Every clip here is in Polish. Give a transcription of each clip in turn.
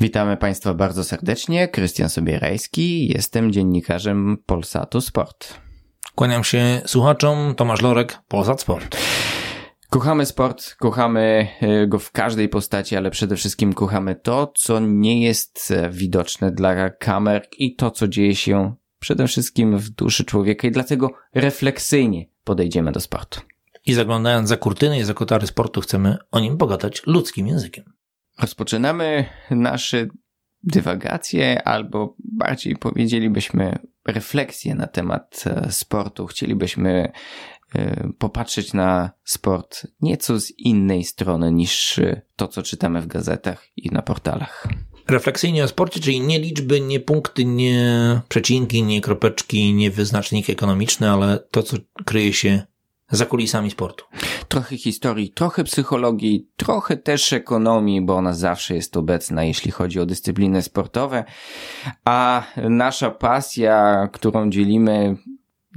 Witamy Państwa bardzo serdecznie. Krystian Sobierajski, jestem dziennikarzem Polsatu Sport. Kłaniam się słuchaczom, Tomasz Lorek, Polsat Sport. Kochamy sport, kochamy y, go w każdej postaci, ale przede wszystkim kochamy to, co nie jest e, widoczne dla kamer i to, co dzieje się przede wszystkim w duszy człowieka i dlatego refleksyjnie podejdziemy do sportu. I zaglądając za kurtyny i za kotary sportu chcemy o nim pogadać ludzkim językiem. Rozpoczynamy nasze dywagacje, albo bardziej powiedzielibyśmy refleksję na temat e, sportu. Chcielibyśmy e, popatrzeć na sport nieco z innej strony niż to, co czytamy w gazetach i na portalach. Refleksyjnie o sporcie, czyli nie liczby, nie punkty, nie przecinki, nie kropeczki, nie wyznaczniki ekonomiczne, ale to, co kryje się za kulisami sportu. Trochę historii, trochę psychologii, trochę też ekonomii, bo ona zawsze jest obecna, jeśli chodzi o dyscypliny sportowe. A nasza pasja, którą dzielimy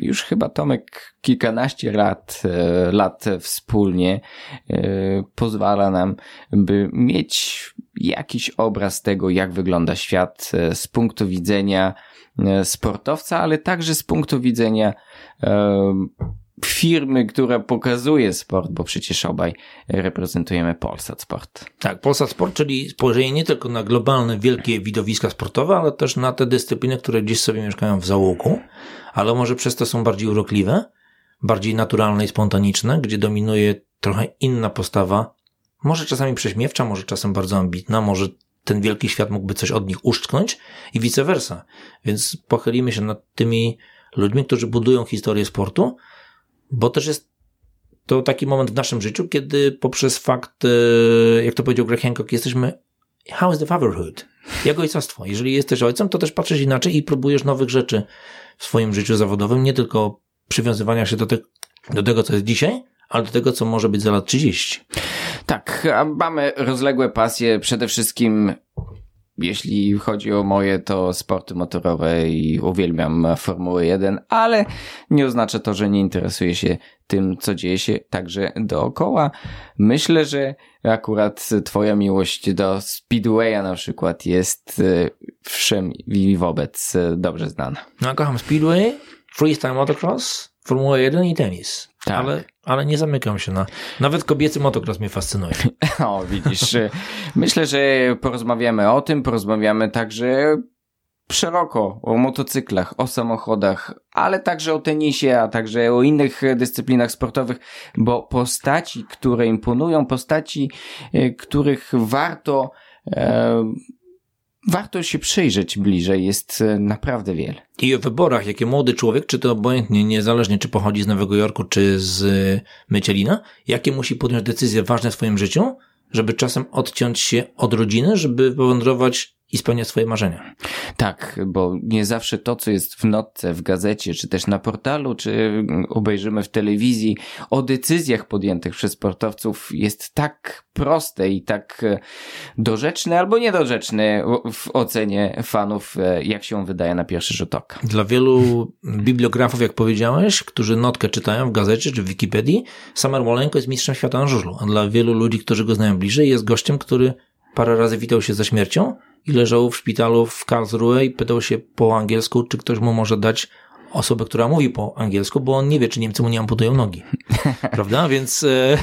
już chyba Tomek kilkanaście lat, e, lat wspólnie, e, pozwala nam, by mieć jakiś obraz tego, jak wygląda świat e, z punktu widzenia sportowca, ale także z punktu widzenia firmy, która pokazuje sport, bo przecież obaj reprezentujemy Polsat Sport. Tak, Polsat Sport, czyli spojrzenie nie tylko na globalne, wielkie widowiska sportowe, ale też na te dyscypliny, które gdzieś sobie mieszkają w załogu, ale może przez to są bardziej urokliwe, bardziej naturalne i spontaniczne, gdzie dominuje trochę inna postawa, może czasami prześmiewcza, może czasem bardzo ambitna, może ten wielki świat mógłby coś od nich uszczknąć i vice versa. Więc pochylimy się nad tymi ludźmi, którzy budują historię sportu, bo też jest to taki moment w naszym życiu, kiedy poprzez fakt, e, jak to powiedział Greg Hancock, jesteśmy how is the fatherhood? Jak ojcostwo? Jeżeli jesteś ojcem, to też patrzysz inaczej i próbujesz nowych rzeczy w swoim życiu zawodowym, nie tylko przywiązywania się do, te, do tego, co jest dzisiaj, ale do tego, co może być za lat 30. Tak, mamy rozległe pasje, przede wszystkim jeśli chodzi o moje, to sporty motorowe i uwielbiam Formułę 1, ale nie oznacza to, że nie interesuję się tym, co dzieje się także dookoła. Myślę, że akurat twoja miłość do Speedwaya na przykład jest e, wszem i wobec e, dobrze znana. No, kocham Speedway, freestyle motocross, Formuła 1 i tenis. Tak. Ale, ale nie zamykam się na. Nawet kobiecy motocross mnie fascynuje. O, widzisz. Myślę, że porozmawiamy o tym, porozmawiamy także szeroko o motocyklach, o samochodach, ale także o tenisie, a także o innych dyscyplinach sportowych, bo postaci, które imponują, postaci, e, których warto e, warto się przyjrzeć bliżej, jest e, naprawdę wiele. I o wyborach, jakie młody człowiek, czy to obojętnie, niezależnie czy pochodzi z Nowego Jorku, czy z e, Mycielina, jakie musi podjąć decyzje ważne w swoim życiu, żeby czasem odciąć się od rodziny, żeby wywędrować i spełniać swoje marzenia. Tak, bo nie zawsze to, co jest w notce, w gazecie, czy też na portalu, czy obejrzymy w telewizji o decyzjach podjętych przez sportowców jest tak proste i tak e, dorzeczne albo niedorzeczne w ocenie fanów, e, jak się wydaje na pierwszy rzut oka. Dla wielu bibliografów, jak powiedziałeś, którzy notkę czytają w gazecie czy w Wikipedii, Samer Molenko jest mistrzem świata na żużlu, a dla wielu ludzi, którzy go znają bliżej, jest gościem, który parę razy witał się ze śmiercią, i leżał w szpitalu w Karlsruhe i pytał się po angielsku, czy ktoś mu może dać osobę, która mówi po angielsku, bo on nie wie, czy Niemcy mu nie amputują nogi. Prawda? Więc, e,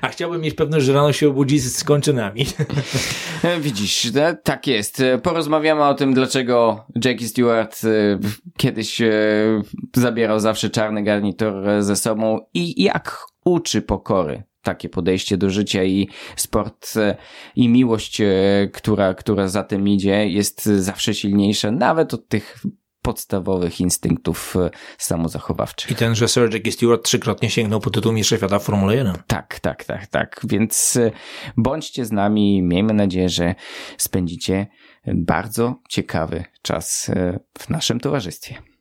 a chciałbym mieć pewność, że rano się obudzi z kończynami. Widzisz, tak jest. Porozmawiamy o tym, dlaczego Jackie Stewart e, kiedyś e, zabierał zawsze czarny garnitur ze sobą i jak uczy pokory takie podejście do życia i sport e, i miłość, e, która, która za tym idzie, jest zawsze silniejsza, nawet od tych podstawowych instynktów e, samozachowawczych. I ten, że Sir Jackie Stewart trzykrotnie sięgnął po tytuł mistrza świata w Formule 1. Tak, tak, tak, tak. Więc bądźcie z nami. Miejmy nadzieję, że spędzicie bardzo ciekawy czas w naszym towarzystwie.